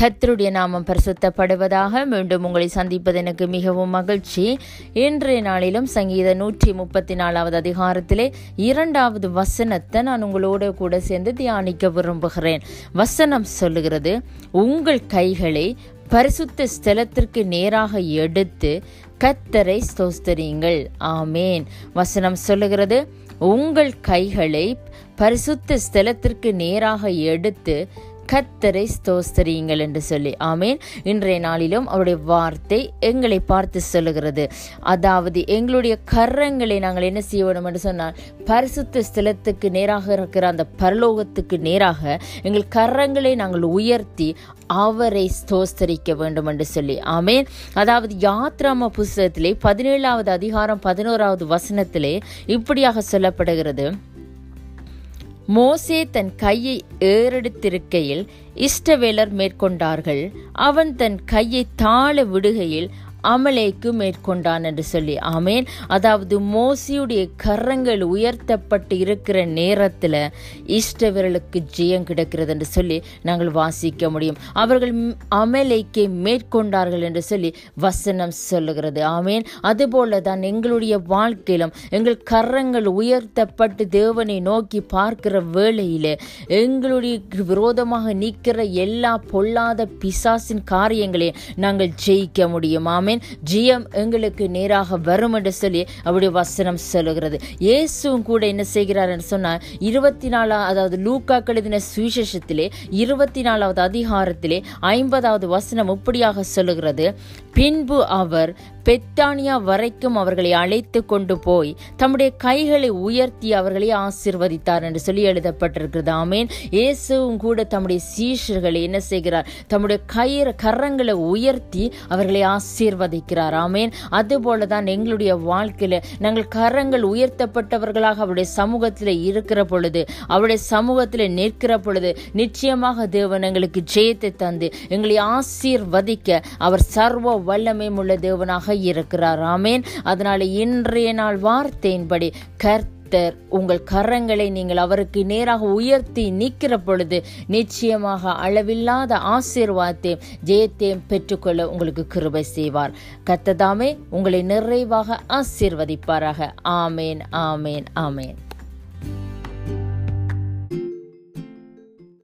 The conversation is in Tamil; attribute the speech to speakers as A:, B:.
A: கத்தருடைய நாமம் பரிசுத்தப்படுவதாக மீண்டும் உங்களை சந்திப்பது எனக்கு மிகவும் மகிழ்ச்சி. இன்றைய நாளிலும் சங்கீத நூற்றி முப்பத்தி நாலாவது அதிகாரத்திலே இரண்டாவது வசனத்தை நான் உங்களோட கூட சேர்ந்து தியானிக்க விரும்புகிறேன். வசனம் சொல்லுகிறது உங்கள் கைகளை பரிசுத்த ஸ்தலத்திற்கு நேராக எடுத்து கத்தரை ஸ்தோஸ்தரியுங்கள். ஆமேன். வசனம் சொல்லுகிறது உங்கள் கைகளை பரிசுத்த ஸ்தலத்திற்கு நேராக எடுத்து கத்தரை ஸ்தோஸ்தரியுங்கள் என்று சொல்லி ஆமேன். இன்றைய நாளிலும் அவருடைய வார்த்தை எங்களை பார்த்து சொல்லுகிறது. அதாவது எங்களுடைய கரங்களை நாங்கள் என்ன செய்ய வேண்டும் என்று சொன்னால் பரிசுத்த ஸ்தலத்துக்கு நேராக இருக்கிற அந்த பரலோகத்துக்கு நேராக எங்கள் கரங்களை நாங்கள் உயர்த்தி அவரை ஸ்தோஸ்தரிக்க வேண்டும் என்று சொல்லி ஆமேன். அதாவது யாத்ராம புஸ்தகத்திலே பதினேழாவது அதிகாரம் பதினோராவது வசனத்திலே இப்படியாக சொல்லப்படுகிறது. மோசே தன் கையை ஏறெடுத்திருக்கையில் இஷ்டவேலர் மேற்கொண்டார்கள். அவன் தன் கையை தாழ விடுகையில் அமலேக்கு மேற்கொண்டான் என்று சொல்லி ஆமேன். அதாவது மோசியுடைய கரங்கள் உயர்த்தப்பட்டு இருக்கிற நேரத்தில் இஷ்டவர்களுக்கு ஜெயம் கிடைக்கிறது என்று சொல்லி நாங்கள் வாசிக்க முடியும். அவர்கள் அமலைக்கே மேற்கொண்டார்கள் என்று சொல்லி வசனம் சொல்லுகிறது. ஆமேன். அதுபோல தான் எங்களுடைய வாழ்க்கையிலும் எங்கள் கரங்கள் உயர்த்தப்பட்டு தேவனை நோக்கி பார்க்கிற வேளையில் எங்களுடைய விரோதமாக நிற்கிற எல்லா பொல்லாத பிசாசின் காரியங்களையும் நாங்கள் ஜெயிக்க முடியும். ஆமேன். ஜியம் எங்களுக்கு நேராக வரும் என்று சொல்லி அவருடைய வசனம் சொல்லுகிறது. இயேசுவும் கூட என்ன செய்கிறார் என்று சொன்னால் இருபத்தி நாலா அதாவது லூக்கா கழுதின சுவிசேஷத்திலே இருபத்தி நாலாவது அதிகாரத்திலே ஐம்பதாவது வசனம் இப்படியாக சொல்லுகிறது. பின்பு அவர் பெத்தானியா வரைக்கும் அவர்களை அழைத்து கொண்டு போய் தம்முடைய கைகளை உயர்த்தி அவர்களை ஆசிர்வதித்தார் என்று சொல்லி எழுதப்பட்டிருக்கிறது. ஆமேன். இயேசுவும் கூட தம்முடைய சீஷர்களை என்ன செய்கிறார்? தம்முடைய கயிறு கரங்களை உயர்த்தி அவர்களை ஆசீர்வதிக்கிறார். ஆமேன். அதுபோல தான் எங்களுடைய வாழ்க்கையில நாங்கள் கரங்கள் உயர்த்தப்பட்டவர்களாக அவருடைய சமூகத்தில் இருக்கிற பொழுது அவருடைய சமூகத்தில் நிற்கிற பொழுது நிச்சயமாக தேவன் எங்களுக்கு ஜெயத்தை தந்து எங்களை ஆசீர்வதிக்க அவர் சர்வ வல்லமை உள்ள தேவனாக இருக்கிறார். ஆமேன். அதனால இன்றைய நாள் வார்த்தையின்படி கர்த்தர் உங்கள் கரங்களை நீங்கள் அவருக்கு நேராக உயர்த்தி நிற்கிற பொழுது நிச்சயமாக அளவில்லாத ஆசீர்வாதத்தையும் ஜெயத்தையும் பெற்றுக்கொள்ள உங்களுக்கு கிருபை செய்வார். கத்ததாமே உங்களை நிறைவாக ஆசீர்வதிப்பாராக. ஆமேன் ஆமேன் ஆமேன்.